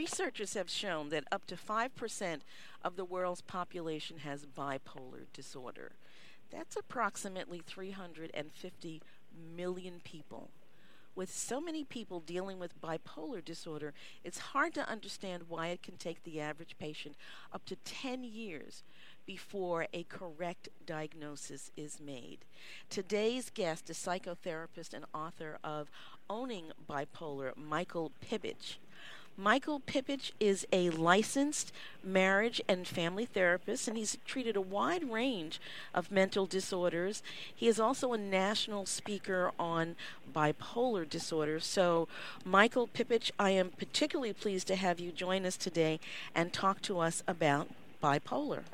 Researchers have shown that up to 5% of the world's population has bipolar disorder. That's approximately 350 million people. With so many people dealing with bipolar disorder, it's hard to understand why it can take the average patient up to 10 years before a correct diagnosis is made. Today's guest is psychotherapist and author of Owning Bipolar, Michael Pipich. Michael Pipich is a licensed marriage and family therapist, and he's treated a wide range of mental disorders. He is also a national speaker on bipolar disorder. So, Michael Pipich, I am particularly pleased to have you join us today and talk to us about bipolar.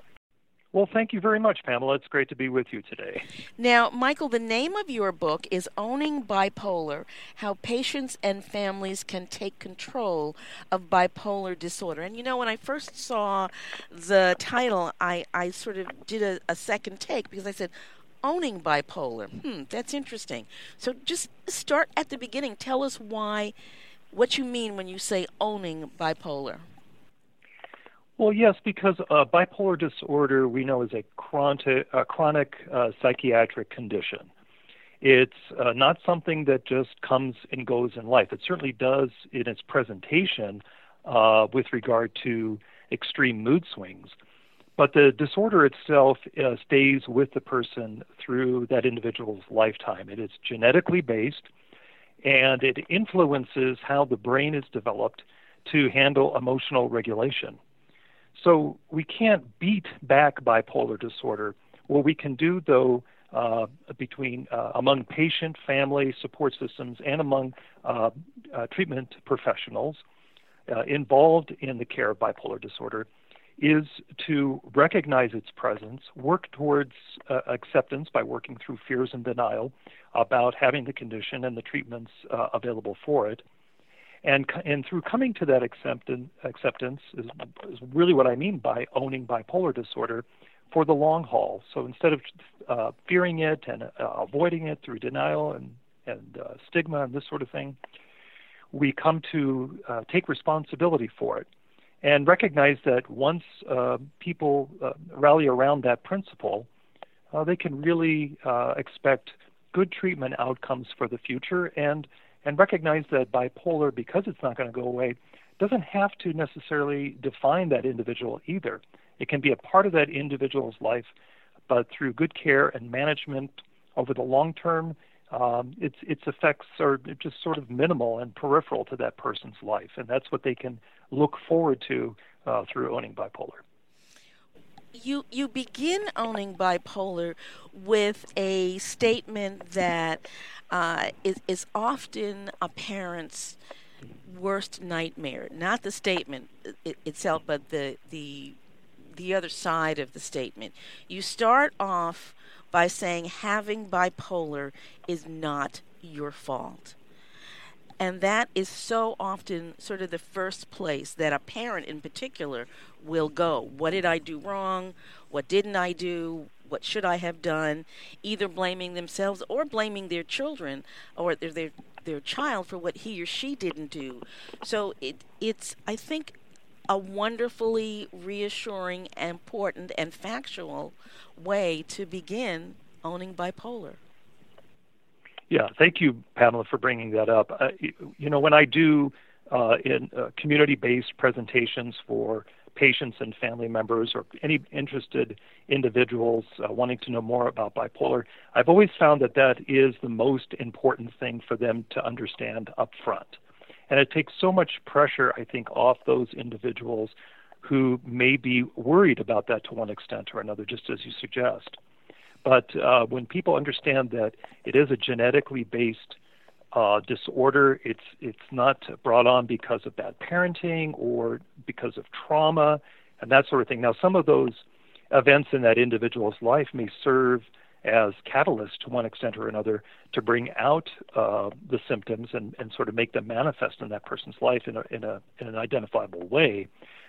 Well, thank you very much, Pamela. It's great to be with you today. Now, Michael, the name of your book is Owning Bipolar How Patients and Families Can Take Control of Bipolar Disorder. And you know, when I first saw the title, I, I sort of did a, a second take because I said, Owning bipolar. Hmm, that's interesting. So just start at the beginning. Tell us why, what you mean when you say owning bipolar. Well, yes, because uh, bipolar disorder we know is a chronic, a chronic uh, psychiatric condition. It's uh, not something that just comes and goes in life. It certainly does in its presentation uh, with regard to extreme mood swings. But the disorder itself uh, stays with the person through that individual's lifetime. It is genetically based and it influences how the brain is developed to handle emotional regulation. So we can't beat back bipolar disorder. What we can do, though, uh, between uh, among patient, family, support systems, and among uh, uh treatment professionals uh, involved in the care of bipolar disorder, is to recognize its presence, work towards uh, acceptance by working through fears and denial about having the condition and the treatments available for it, and and through coming to that acceptance acceptance is, is really what I mean by owning bipolar disorder for the long haul. So instead of uh, fearing it and uh, avoiding it through denial and and uh, stigma and this sort of thing, we come to uh, take responsibility for it and recognize that once uh, people uh, rally around that principle, they can really expect good treatment outcomes for the future and and recognize that bipolar, because it's not going to go away, doesn't have to necessarily define that individual either. It can be a part of that individual's life, but through good care and management over the long term, um, its its effects are just sort of minimal and peripheral to that person's life, and that's what they can look forward to uh, through owning bipolar you you begin owning bipolar with a statement that uh, is, is often a parent's worst nightmare. Not the statement itself, but the the the other side of the statement. You start off by saying having bipolar is not your fault. And that is so often sort of the first place that a parent in particular will go. What did I do wrong? What didn't I do? What should I have done? Either blaming themselves or blaming their children or their their, their child for what he or she didn't do. So it it's I think a wonderfully reassuring, important, and factual way to begin owning bipolar. Yeah, thank you, Pamela, for bringing that up. Uh, you know, when I do uh, in uh, community-based presentations for patients and family members or any interested individuals uh, wanting to know more about bipolar, I've always found that that is the most important thing for them to understand up front. And it takes so much pressure, I think, off those individuals who may be worried about that to one extent or another, just as you suggest. But uh, when people understand that it is a genetically based uh, disorder. It's it's not brought on because of bad parenting or because of trauma and that sort of thing. Now, some of those events in that individual's life may serve as catalysts to one extent or another to bring out uh, the symptoms and, and sort of make them manifest in that person's life in, a, in, a, in an identifiable way.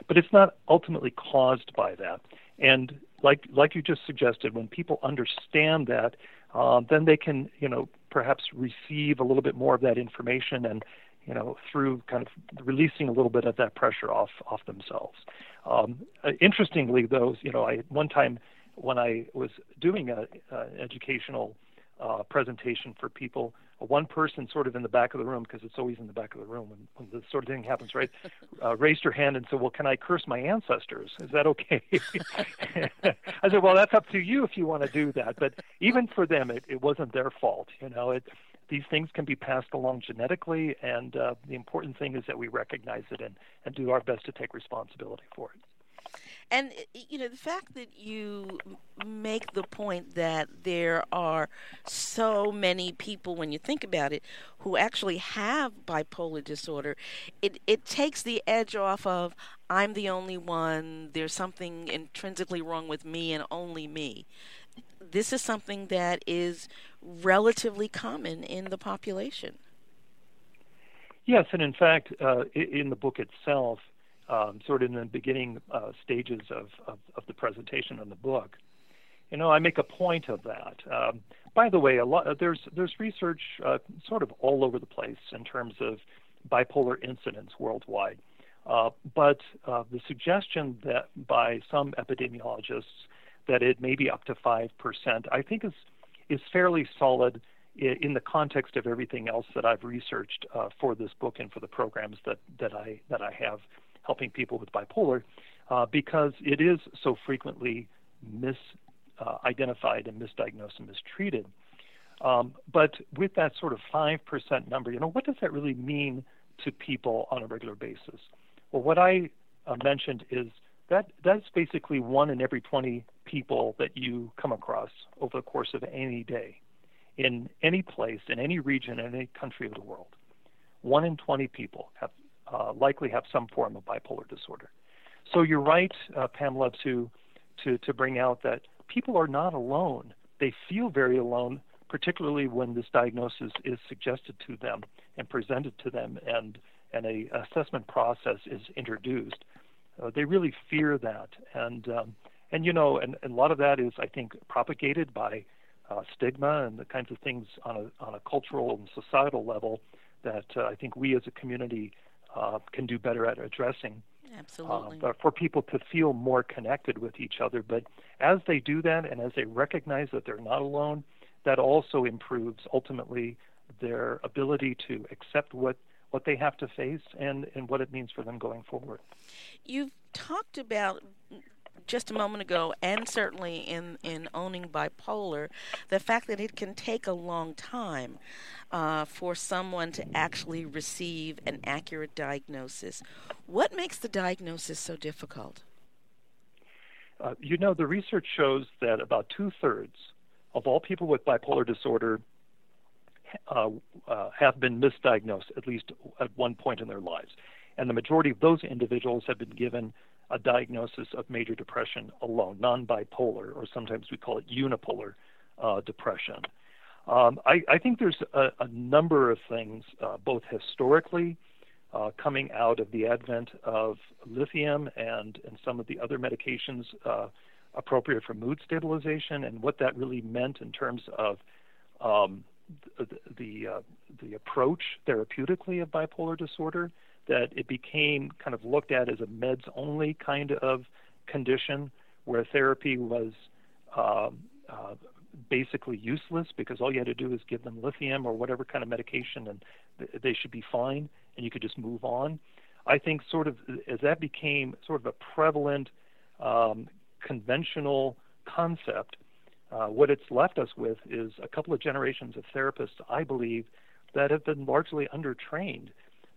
But it's not ultimately caused by that. And like, like you just suggested, when people understand that, uh, then they can, you know, perhaps receive a little bit more of that information and, you know, through kind of releasing a little bit of that pressure off off themselves. Um, uh, interestingly, though, you know, I one time when I was doing an educational uh, presentation for people, one person sort of in the back of the room, because it's always in the back of the room when, when this sort of thing happens, right? Uh, raised her hand and said, "Well, can I curse my ancestors? Is that okay?" I said, "Well, that's up to you if you want to do that." But even for them, it, it wasn't their fault. You know, it, these things can be passed along genetically, and uh, the important thing is that we recognize it and, and do our best to take responsibility for it. And you know the fact that you make the point that there are so many people, when you think about it, who actually have bipolar disorder, it it takes the edge off of I'm the only one. There's something intrinsically wrong with me and only me. This is something that is relatively common in the population. Yes, and in fact, uh, in the book itself, um, sort of in the beginning uh, stages of, of, of, the presentation on the book. You know, I make a point of that. Um, by the way, a lot there's there's research uh, sort of all over the place in terms of bipolar incidence worldwide. Uh, but uh, the suggestion that by some epidemiologists that it may be up to five percent, I think is is fairly solid in the context of everything else that I've researched uh, for this book and for the programs that, that I that I have helping people with bipolar uh, because it is so frequently misidentified uh, and misdiagnosed and mistreated. Um, but with that sort of 5% number, you know, what does that really mean to people on a regular basis? Well, what I uh, mentioned is that that's basically one in every 20 people that you come across over the course of any day in any place, in any region, in any country of the world. One in 20 people have uh, likely have some form of bipolar disorder. So you're right, uh, Pamela, to, to, to bring out that people are not alone. They feel very alone, particularly when this diagnosis is suggested to them and presented to them and, and a assessment process is introduced. Uh, they really fear that. And, um, and you know, and, and, a lot of that is, I think, propagated by uh, stigma and the kinds of things on a, on a cultural and societal level that uh, I think we as a community uh, can do better at addressing. Absolutely. Uh, but for people to feel more connected with each other. But as they do that and as they recognize that they're not alone, that also improves ultimately their ability to accept what what they have to face and, and what it means for them going forward. You've talked about just a moment ago, and certainly in, in owning bipolar, the fact that it can take a long time uh, for someone to actually receive an accurate diagnosis. What makes the diagnosis so difficult? Uh, you know, the research shows that about two thirds of all people with bipolar disorder uh, uh, have been misdiagnosed at least at one point in their lives. And the majority of those individuals have been given a diagnosis of major depression alone, non bipolar, or sometimes we call it unipolar uh, depression. Um, I, I, think there's a, a number of things, uh, both historically, uh, coming out of the advent of lithium and, and some of the other medications uh, appropriate for mood stabilization, and what that really meant in terms of um, the the, uh, the approach therapeutically of bipolar disorder that it became kind of looked at as a meds only kind of condition where therapy was uh, uh, basically useless because all you had to do is give them lithium or whatever kind of medication and th- they should be fine and you could just move on. I think sort of as that became sort of a prevalent um, conventional concept, uh, what it's left us with is a couple of generations of therapists, I believe, that have been largely undertrained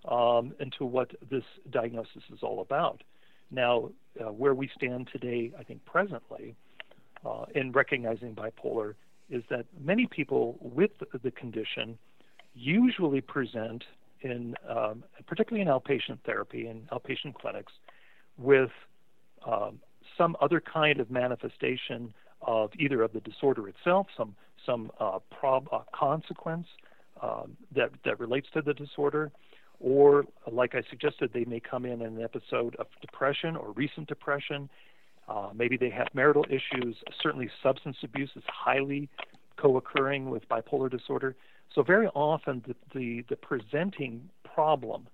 um, into what this diagnosis is all about. Now, uh, where we stand today, I think presently, uh, in recognizing bipolar, is that many people with the condition usually present in, um, particularly in outpatient therapy and outpatient clinics, with um, some other kind of manifestation of either of the disorder itself, some some uh, prob- uh, consequence um, that that relates to the disorder, or like I suggested, they may come in an episode of depression or recent depression. Uh, maybe they have marital issues. Certainly, substance abuse is highly co-occurring with bipolar disorder. So very often, the the, the presenting problem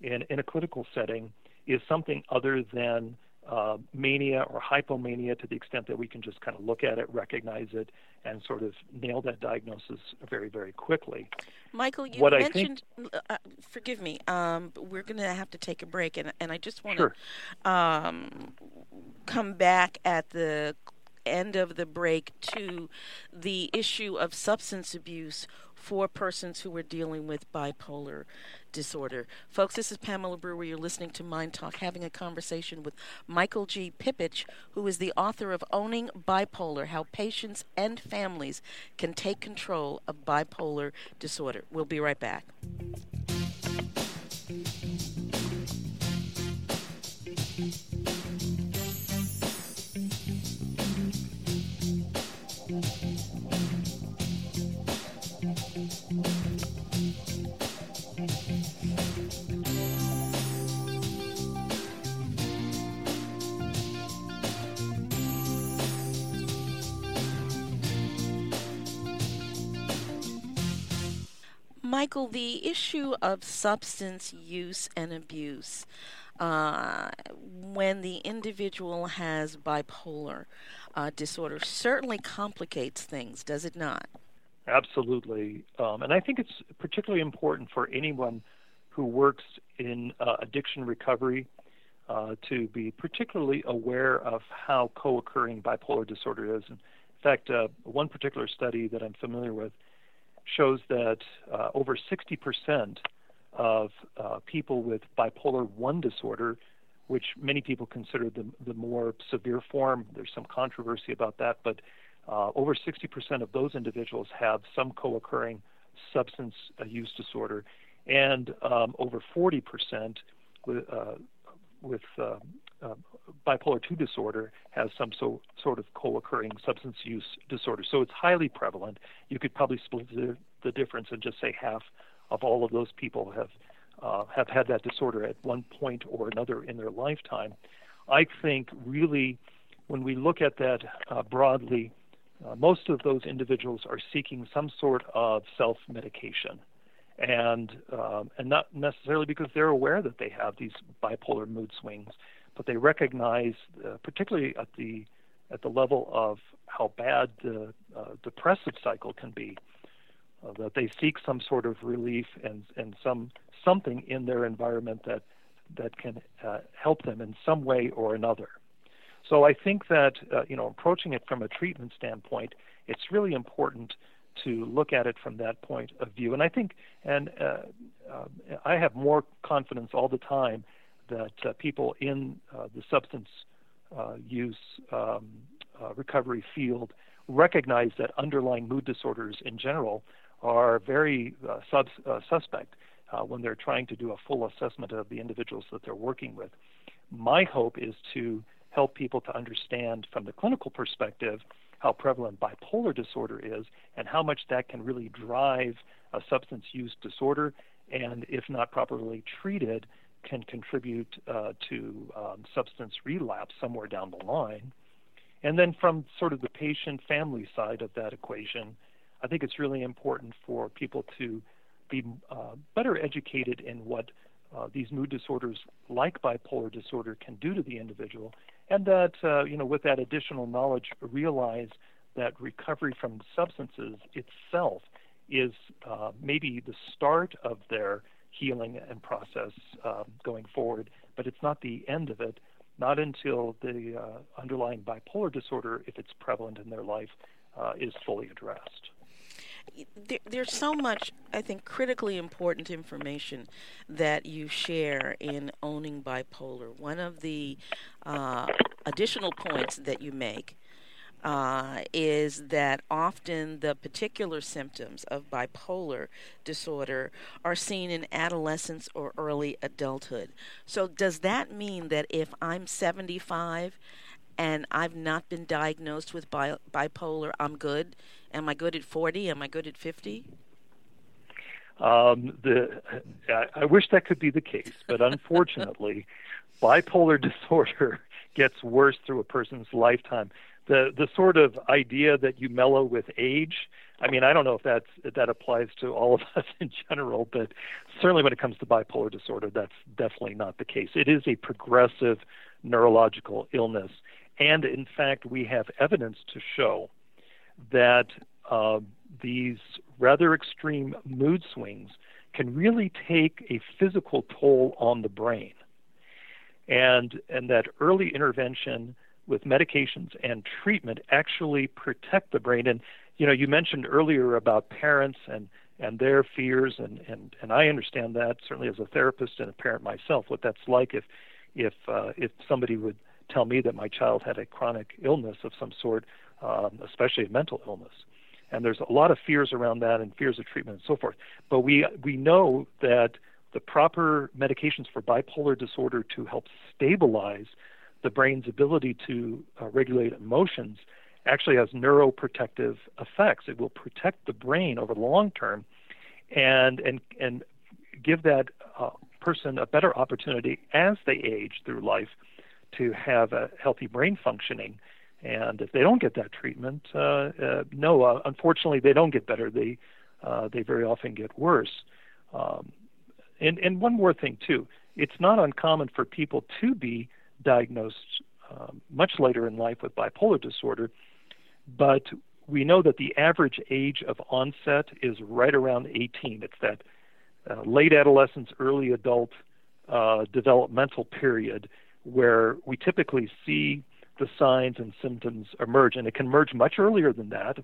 in in a clinical setting is something other than uh, mania or hypomania to the extent that we can just kind of look at it, recognize it, and sort of nail that diagnosis very, very quickly. Michael, you What mentioned, uh, forgive me, um, we're going to have to take a break, and, and I just want to Sure. um, come back at the end of the break to the issue of substance abuse for persons who are dealing with bipolar disorder. Folks, this is Pamela Brewer. You're listening to MyNDTALK, having a conversation with Michael G. Pipich, who is the author of Owning Bipolar How Patients and Families Can Take Control of Bipolar Disorder. We'll be right back. Michael, the issue of substance use and abuse, uh, when the individual has bipolar uh, disorder, certainly complicates things, does it not? Absolutely. Um, and I think it's particularly important for anyone who works in uh, addiction recovery uh, to be particularly aware of how co occurring bipolar disorder is. In fact, uh, one particular study that I'm familiar with shows that uh, over 60% of uh, people with bipolar 1 disorder, which many people consider the, the more severe form, there's some controversy about that, but uh, over 60% of those individuals have some co occurring substance use disorder, and um, over 40% with, uh, with uh, bipolar 2 disorder has some so, sort of co occurring substance use disorder. So it's highly prevalent. You could probably split the, the difference and just say half of all of those people have, uh, have had that disorder at one point or another in their lifetime. I think really, when we look at that uh, broadly, uh, most of those individuals are seeking some sort of self medication. And um, and not necessarily because they're aware that they have these bipolar mood swings, but they recognize, uh, particularly at the at the level of how bad the uh, depressive cycle can be, uh, that they seek some sort of relief and and some something in their environment that that can uh, help them in some way or another. So I think that uh, you know approaching it from a treatment standpoint, it's really important to look at it from that point of view. And I think, and uh, uh, I have more confidence all the time that uh, people in uh, the substance uh, use um, uh, recovery field recognize that underlying mood disorders in general are very sub- suspect when they're trying to do a full assessment of the individuals that they're working with. My hope is to help people to understand from the clinical perspective how prevalent bipolar disorder is and how much that can really drive a substance use disorder and if not properly treated can contribute uh, to um, substance relapse somewhere down the line. And then from sort of the patient family side of that equation i think it's really important for people to be uh, better educated in what uh, these mood disorders like bipolar disorder can do to the individual. And that uh, you know with that additional knowledge realize that recovery from substances itself is uh, maybe the start of their healing and process um, going forward, but it's not the end of it. Not until the uh, underlying bipolar disorder, if it's prevalent in their life, uh, is fully addressed there, there's so much, I think, critically important information that you share in owning bipolar. One of the uh, additional points that you make uh, is that often the particular symptoms of bipolar disorder are seen in adolescence or early adulthood. So, does that mean that if I'm 75 and I've not been diagnosed with bi- bipolar, I'm good? Am I good at 40? Am I good at 50? Um, the I, I wish that could be the case, but unfortunately, bipolar disorder gets worse through a person's lifetime. The the sort of idea that you mellow with age. I mean, I don't know if that's if that applies to all of us in general, but certainly when it comes to bipolar disorder, that's definitely not the case. It is a progressive neurological illness, and in fact, we have evidence to show that uh, these rather extreme mood swings can really take a physical toll on the brain. And, and that early intervention with medications and treatment actually protect the brain. And you know, you mentioned earlier about parents and and their fears, and and and I understand that certainly as a therapist and a parent myself, what that's like if if uh, if somebody would tell me that my child had a chronic illness of some sort, um, especially a mental illness and there's a lot of fears around that and fears of treatment and so forth. But we we know that the proper medications for bipolar disorder to help stabilize the brain's ability to uh, regulate emotions actually has neuroprotective effects. It will protect the brain over the long term, and and and give that uh, person a better opportunity as they age through life to have a healthy brain functioning and if they don't get that treatment, uh, uh, no, uh, unfortunately, they don't get better. They uh, they very often get worse. Um, and and one more thing too, it's not uncommon for people to be diagnosed um, much later in life with bipolar disorder, but we know that the average age of onset is right around 18. It's that uh, late adolescence, early adult uh, developmental period where we typically see the signs and symptoms emerge. And it can emerge much earlier than that,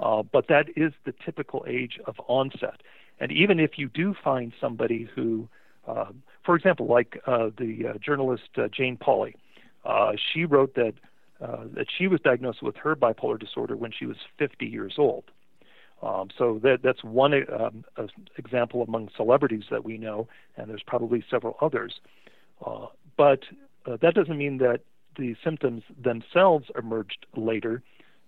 uh, but that is the typical age of onset. And even if you do find somebody who, uh, for example, like uh, the uh, journalist uh, Jane Pauley, uh, she wrote that that she was diagnosed with her bipolar disorder when she was 50 years old. Um, so that, that's one um, example among celebrities that we know, and there's probably several others. but that doesn't mean that the symptoms themselves emerged later.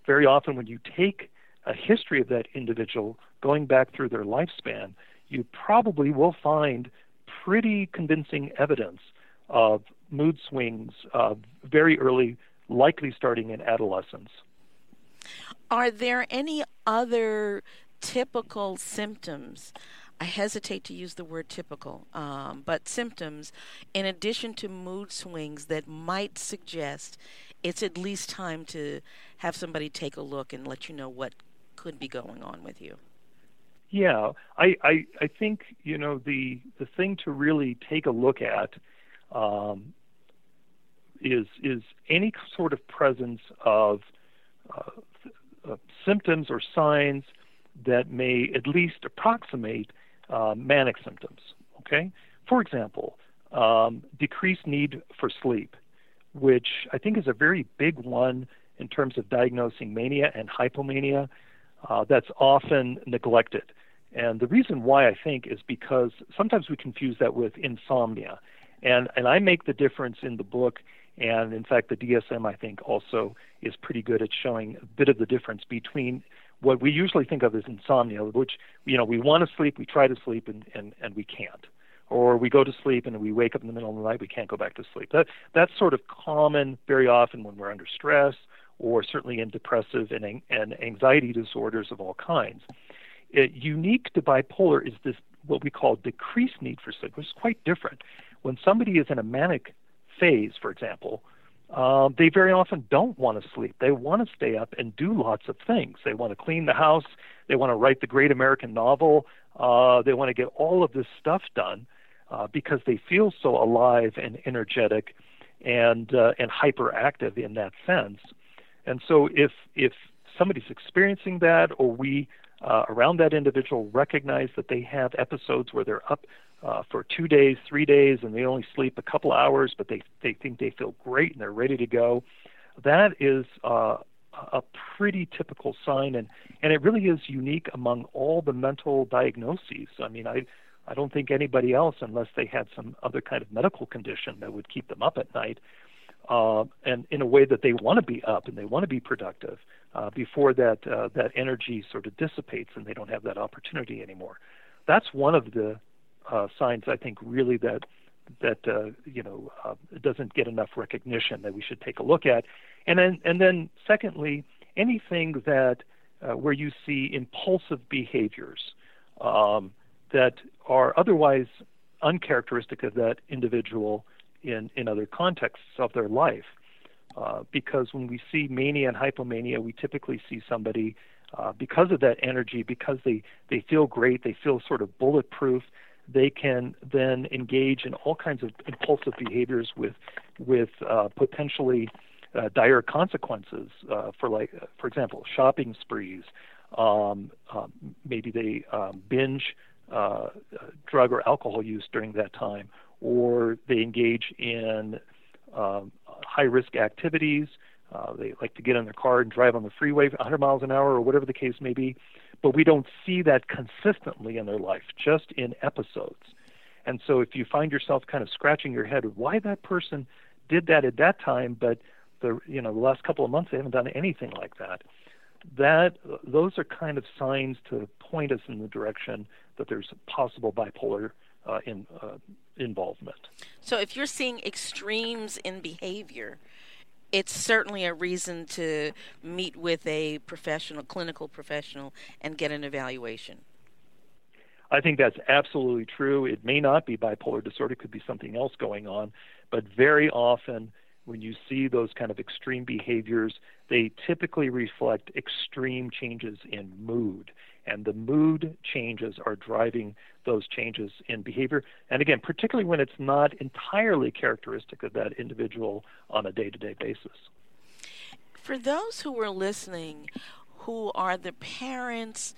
Very often, when you take a history of that individual going back through their lifespan, you probably will find pretty convincing evidence of mood swings uh, very early, likely starting in adolescence. Are there any other typical symptoms I hesitate to use the word typical, um, but symptoms, in addition to mood swings that might suggest it's at least time to have somebody take a look and let you know what could be going on with you. Yeah, I, I, I think you know the the thing to really take a look at um, is is any sort of presence of uh, uh, symptoms or signs that may at least approximate uh, manic symptoms. Okay, for example, um, decreased need for sleep, which I think is a very big one in terms of diagnosing mania and hypomania. Uh, that's often neglected. And the reason why I think is because sometimes we confuse that with insomnia. And, and I make the difference in the book. And in fact, the DSM, I think, also is pretty good at showing a bit of the difference between what we usually think of as insomnia, which you know we want to sleep, we try to sleep, and, and, and we can't, or we go to sleep and we wake up in the middle of the night, we can't go back to sleep. That that's sort of common very often when we're under stress, or certainly in depressive and and anxiety disorders of all kinds. It, unique to bipolar is this what we call decreased need for sleep, which is quite different. When somebody is in a manic phase, for example, uh, they very often don't want to sleep. They want to stay up and do lots of things. They want to clean the house. They want to write the great American novel. Uh, they want to get all of this stuff done uh, because they feel so alive and energetic and uh, and hyperactive in that sense. And so, if if somebody's experiencing that, or we uh, around that individual recognize that they have episodes where they're up uh, for two days, three days, and they only sleep a couple hours, but they they think they feel great and they're ready to go. That is uh, a pretty typical sign, and and it really is unique among all the mental diagnoses. I mean, I I don't think anybody else, unless they had some other kind of medical condition that would keep them up at night, uh, and in a way that they want to be up and they want to be productive uh, before that uh, that energy sort of dissipates and they don't have that opportunity anymore. That's one of the uh, signs I think really that that uh, you know uh, doesn't get enough recognition that we should take a look at, and then and then secondly, anything that uh, where you see impulsive behaviors um, that are otherwise uncharacteristic of that individual in in other contexts of their life. Uh, because when we see mania and hypomania, we typically see somebody uh, because of that energy, because they, they feel great, they feel sort of bulletproof, they can then engage in all kinds of impulsive behaviors with with uh, potentially uh, dire consequences. Uh, for like, for example, shopping sprees. Um, um, maybe they um, binge uh, drug or alcohol use during that time, or they engage in um, high risk activities. Uh, they like to get in their car and drive on the freeway 100 miles an hour or whatever the case may be but we don't see that consistently in their life, just in episodes. And so if you find yourself kind of scratching your head why that person did that at that time, but the you know the last couple of months they haven't done anything like that, that those are kind of signs to point us in the direction that there's possible bipolar uh, in, uh, involvement. So if you're seeing extremes in behavior, it's certainly a reason to meet with a professional, clinical professional, and get an evaluation. I think that's absolutely true. It may not be bipolar disorder, it could be something else going on, but very often when you see those kind of extreme behaviors, they typically reflect extreme changes in mood and the mood changes are driving those changes in behavior. And again, particularly when it's not entirely characteristic of that individual on a day to day basis. For those who are listening, who are the parents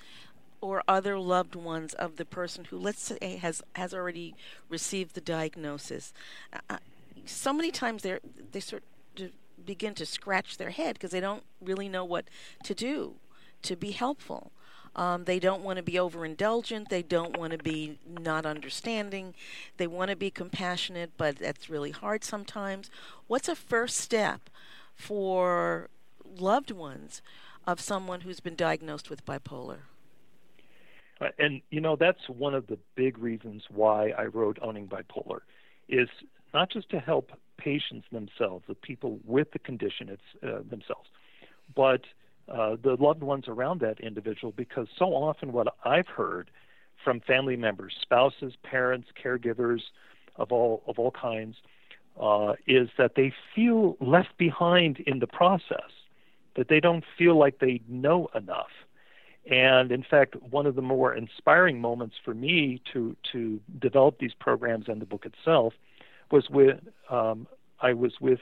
or other loved ones of the person who, let's say, has, has already received the diagnosis, uh, uh so many times they they sort of begin to scratch their head because they don't really know what to do to be helpful. Um, they don't want to be overindulgent. They don't want to be not understanding. They want to be compassionate, but that's really hard sometimes. What's a first step for loved ones of someone who's been diagnosed with bipolar? Uh, and you know that's one of the big reasons why I wrote Owning Bipolar, is not just to help patients themselves, the people with the condition uh, themselves, but uh, the loved ones around that individual because so often what I've heard from family members, spouses, parents, caregivers of all of all kinds, uh, is that they feel left behind in the process, that they don't feel like they know enough. And in fact, one of the more inspiring moments for me to to develop these programs and the book itself was with um, I was with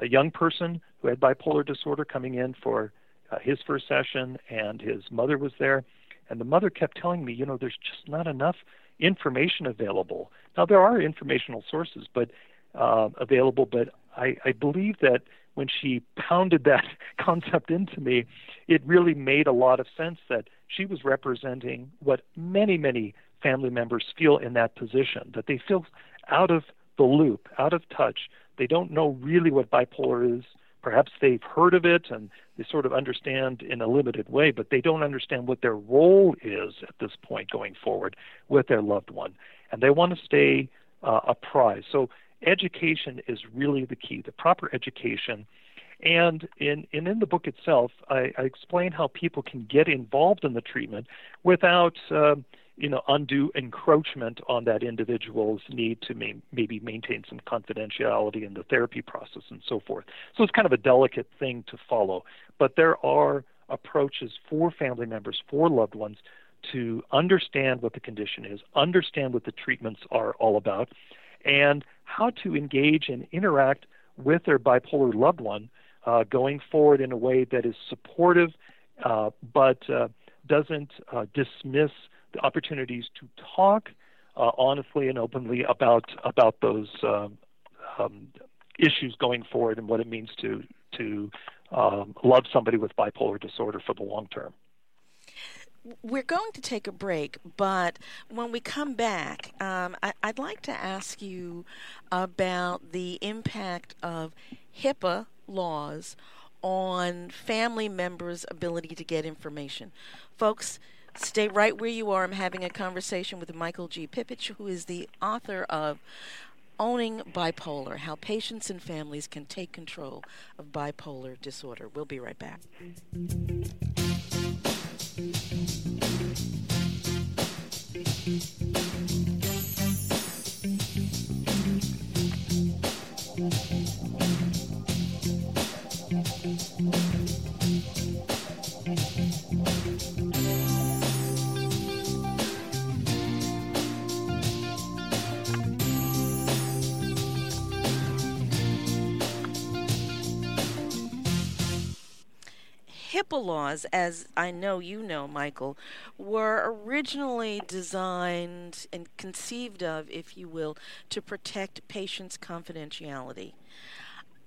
a young person who had bipolar disorder coming in for uh, his first session, and his mother was there. And the mother kept telling me, you know, there's just not enough information available. Now there are informational sources, but uh, available. But I, I believe that when she pounded that concept into me, it really made a lot of sense that she was representing what many, many family members feel in that position, that they feel out of the loop, out of touch. They don't know really what bipolar is. Perhaps they've heard of it and they sort of understand in a limited way, but they don't understand what their role is at this point going forward with their loved one. And they want to stay uh, apprised. So education is really the key, the proper education. And in, and in the book itself, I, I explain how people can get involved in the treatment without. Uh, you know, undue encroachment on that individual's need to maybe maintain some confidentiality in the therapy process and so forth. So it's kind of a delicate thing to follow. But there are approaches for family members, for loved ones, to understand what the condition is, understand what the treatments are all about, and how to engage and interact with their bipolar loved one uh, going forward in a way that is supportive uh, but uh, doesn't uh, dismiss opportunities to talk uh, honestly and openly about about those um, um, issues going forward and what it means to to um, love somebody with bipolar disorder for the long term. We're going to take a break, but when we come back, um, I, would like to ask you about the impact of HIPAA laws on family members' ability to get information. Folks, stay right where you are. I'm having a conversation with Michael G. Pipich, who is the author of Owning Bipolar How Patients and Families Can Take Control of Bipolar Disorder. We'll be right back. HIPAA laws, as I know you know, Michael, were originally designed and conceived of, if you will, to protect patients' confidentiality.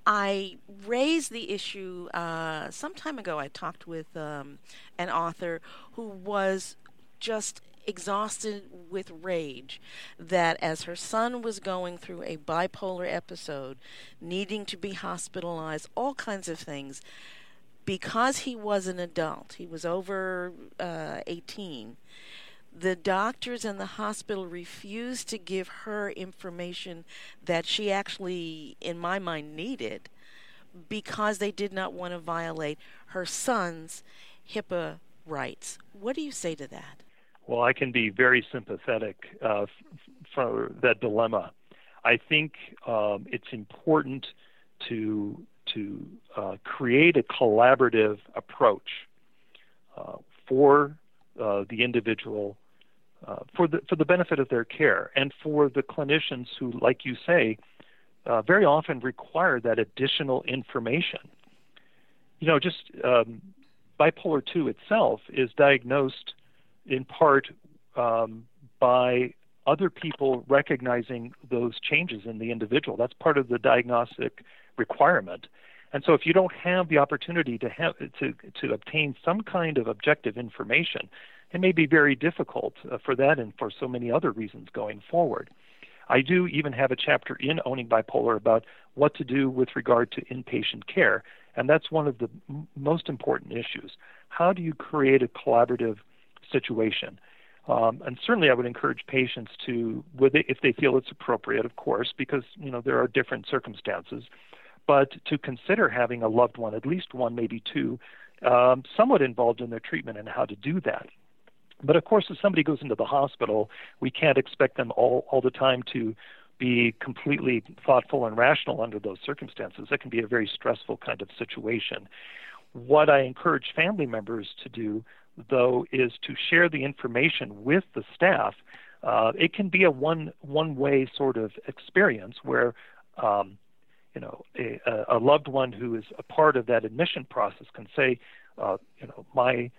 I raised the issue uh, some time ago. I talked with um, an author who was just exhausted with rage that as her son was going through a bipolar episode, needing to be hospitalized, all kinds of things, because he was an adult, he was over uh, 18, the doctors in the hospital refused to give her information that she actually, in my mind, needed because they did not want to violate her son's HIPAA rights. What do you say to that? Well, I can be very sympathetic uh, f- for that dilemma. I think um, it's important to to uh, create a collaborative approach uh, for uh, the individual uh, for the for the benefit of their care and for the clinicians who, like you say, uh, very often require that additional information. You know, just um, bipolar two itself is diagnosed in part um, by other people recognizing those changes in the individual. That's part of the diagnostic requirement. And so, if you don't have the opportunity to have to to obtain some kind of objective information, it may be very difficult uh, for that and for so many other reasons going forward. I do even have a chapter in Owning Bipolar about what to do with regard to inpatient care, and that's one of the m- most important issues. How do you create a collaborative situation? Um, and certainly, I would encourage patients to, if they feel it's appropriate, of course, because you know there are different circumstances but to consider having a loved one, at least one, maybe two, um, somewhat involved in their treatment and how to do that. But of course, if somebody goes into the hospital, we can't expect them all, all the time to be completely thoughtful and rational under those circumstances. That can be a very stressful kind of situation. What I encourage family members to do, though, is to share the information with the staff. Uh, it can be a one one way sort of experience where um, you know, a, a loved one who is a part of that admission process can say, uh, you know, my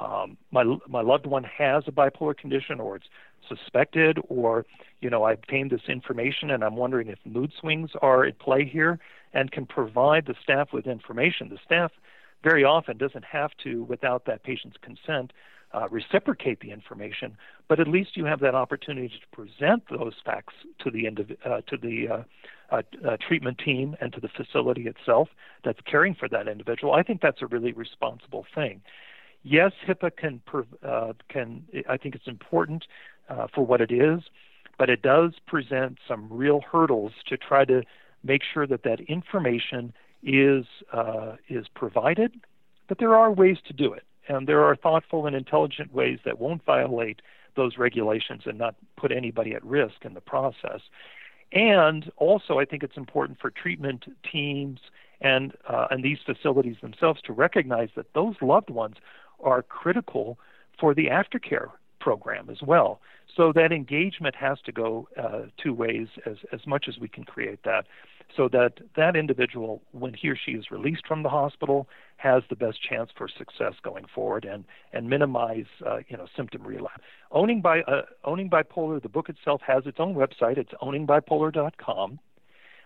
um, my my loved one has a bipolar condition, or it's suspected, or you know, I obtained this information and I'm wondering if mood swings are at play here, and can provide the staff with information. The staff very often doesn't have to, without that patient's consent, uh, reciprocate the information, but at least you have that opportunity to present those facts to the indiv- uh, to the uh, uh, treatment team and to the facility itself that's caring for that individual. I think that's a really responsible thing. Yes, HIPAA can uh, can I think it's important uh, for what it is, but it does present some real hurdles to try to make sure that that information is uh, is provided. But there are ways to do it, and there are thoughtful and intelligent ways that won't violate those regulations and not put anybody at risk in the process. And also, I think it's important for treatment teams and uh, and these facilities themselves to recognize that those loved ones are critical for the aftercare program as well. So that engagement has to go uh, two ways as as much as we can create that so that that individual, when he or she is released from the hospital, has the best chance for success going forward and and minimize uh, you know symptom relapse. Owning by uh, owning bipolar, the book itself has its own website. It's owningbipolar.com.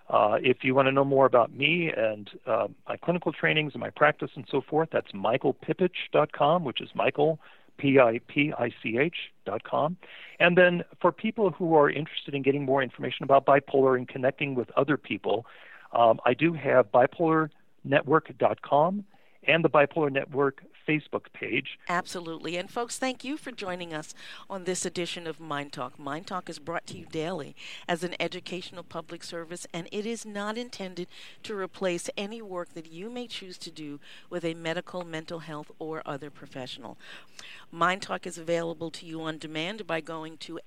Uh, if you want to know more about me and uh, my clinical trainings and my practice and so forth, that's michaelpipich.com, which is Michael, P I P I C H.com. And then for people who are interested in getting more information about bipolar and connecting with other people, um, I do have bipolarnetwork.com and the Bipolar Network Facebook page. Absolutely. And folks, thank you for joining us on this edition of MyNDTALK. Mind Talk is brought to you daily as an educational public service, and it is not intended to replace any work that you may choose to do with a medical, mental health, or other professional. MyNDTALK is available to you on demand by going to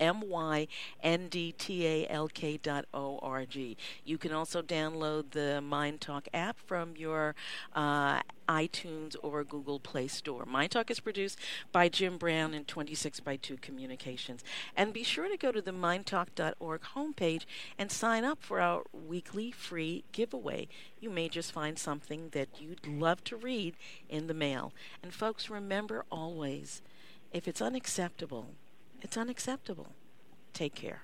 myndtalk.org. You can also download the MyNDTALK app from your uh, iTunes or Google Play Store. MyNDTALK is produced by Jim Brown and 26 by 2 Communications. And be sure to go to the myndtalk.org homepage and sign up for our weekly free giveaway. You may just find something that you'd love to read in the mail. And folks, remember always if it's unacceptable, it's unacceptable. Take care.